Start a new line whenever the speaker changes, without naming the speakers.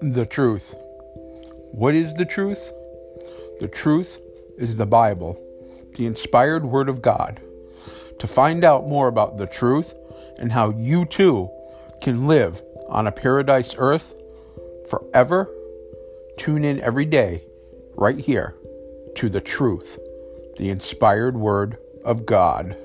The truth. What is the truth? The truth is the Bible, the inspired Word of God. To find out more about the truth and how you too can live on a paradise earth forever, tune in every day right here to the truth, the inspired Word of God.